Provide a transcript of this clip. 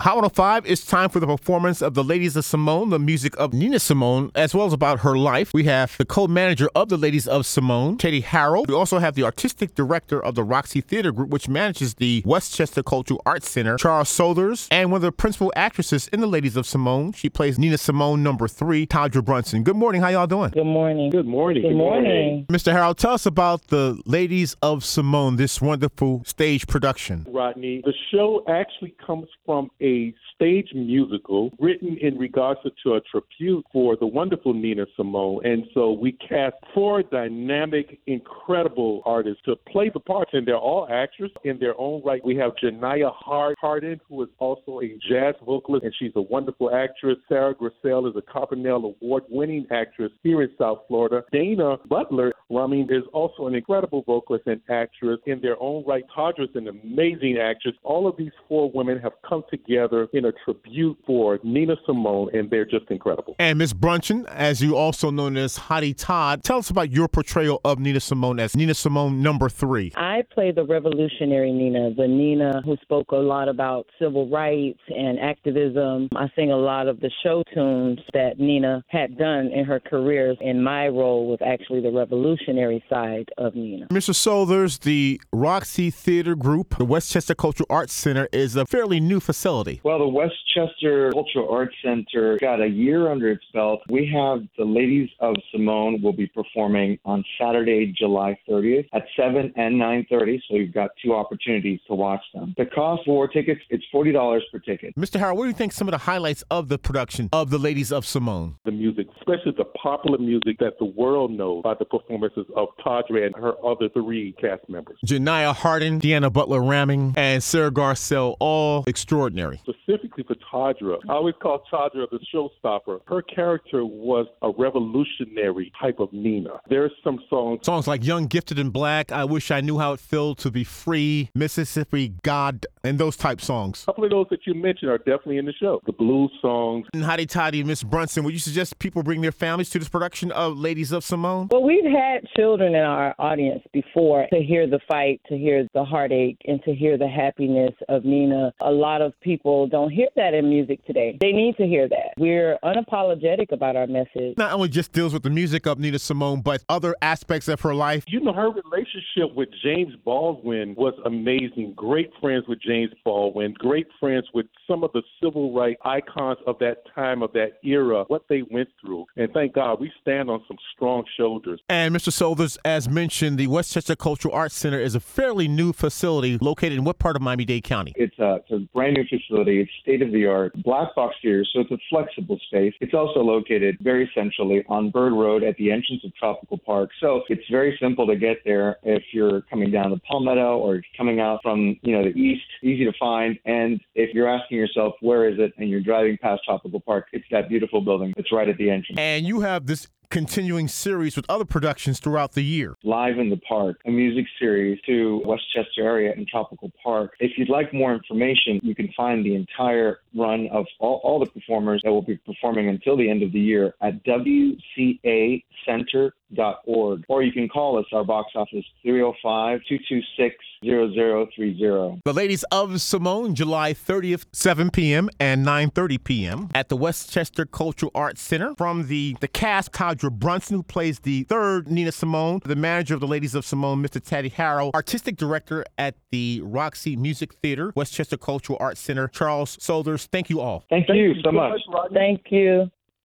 Hot 105, it's time for the performance of the Ladies of Simone, the music of Nina Simone, as well as about her life. We have the co-manager of the Ladies of Simone, Teddy Harrell. We also have the artistic director of the Roxy Theater Group, which manages the Westchester Cultural Arts Center, Charles Sothers, and one of the principal actresses in the Ladies of Simone. She plays Nina Simone number three, Tadra Brunson. Good morning. How y'all doing? Good morning. Good morning. Good morning. Mr. Harrell, tell us about the Ladies of Simone, this wonderful stage production. Rodney, the show actually comes from a stage musical written in regards to a tribute for the wonderful Nina Simone. And so we cast four dynamic, incredible artists to play the parts, and they're all actors in their own right. We have Janiyah Hart- Harden, who is also a jazz vocalist, and she's a wonderful actress. Sarah Grissel is a Carbonell Award winning actress here in South Florida. Dana Butler, mean, is also an incredible vocalist and actress in their own right. Tadra's an amazing actress. All of these four women have come together in a tribute for Nina Simone, and they're just incredible. And Miss Brunson, as you also known as Hottie Todd, tell us about your portrayal of Nina Simone as Nina Simone number three. I play the revolutionary Nina, the Nina who spoke a lot about civil rights and activism. I sing a lot of the show tunes that Nina had done in her career, and my role was actually the revolutionary side of Nina. Mr. Sothers, the Roxy Theater Group, the Westchester Cultural Arts Center, is a fairly new facility. Well, the Westchester Cultural Arts Center got a year under its belt. We have the Ladies of Simone will be performing on Saturday, July 30th at 7 and 9:30. So you've got two opportunities to watch them. The cost for tickets it's forty dollars per ticket. Mr. Howard, what do you think some of the highlights of the production of the Ladies of Simone? The music, especially the popular music that the world knows by the performances of Tadra and her other three cast members. Janiyah Harden, Deanna Butler Ramming, and Sarah Garcelle, all extraordinary. Specifically for Tadra. I always call Tadra the showstopper. Her character was a revolutionary type of Nina. There's some songs. Songs like Young, Gifted, and Black, I Wish I Knew How It Felt to Be Free, Mississippi God, and those type songs. A couple of those that you mentioned are definitely in the show. The blues songs. And Hottie Toddy, Miss Brunson, would you suggest people bring their families to this production of Ladies of Simone? Well, we've had children in our audience before to hear the fight, to hear the heartache, and to hear the happiness of Nina. A lot of people don't hear that in music today. They need to hear that. We're unapologetic about our message. Not only just deals with the music of Nina Simone, but other aspects of her life. You know, her relationship with James Baldwin was amazing. Great friends with James Baldwin, great friends with some of the civil rights icons of that time, of that era, what they went through. And thank God we stand on some strong shoulders. And Mr. Sothers, as mentioned, the Westchester Cultural Arts Center is a fairly new facility located in what part of Miami Dade County? It's a, it's a brand new facility. It's state of the art, black box theater, so it's a flexible space. It's also located very centrally on Bird Road at the entrance of Tropical Park. So it's very simple to get there if you're coming down the Palmetto or coming out from you know the east. Easy to find. And if you're asking yourself where is it, and you're driving past Tropical Park, it's that beautiful building. It's right at the entrance. And you have this continuing series with other productions throughout the year. Live in the Park, a music series to Westchester area and Tropical Park. If you'd like more information, you can find the entire run of all, all the performers that will be performing until the end of the year at wcacenter.org. Or you can call us, our box office 305 226 0030. The Ladies of Simone, July 30th, 7 p.m. and 9.30 p.m. at the Westchester Cultural Arts Center. From the, the cast, Tadra Brunson, who plays the third Nina Simone, the manager of the Ladies of Simone, Mr. Teddy Harrell, artistic director at the Roxy Music Theater, Westchester Cultural Arts Center, Charles Solders. Thank you all. Thank, you so much. Rodney. Thank you.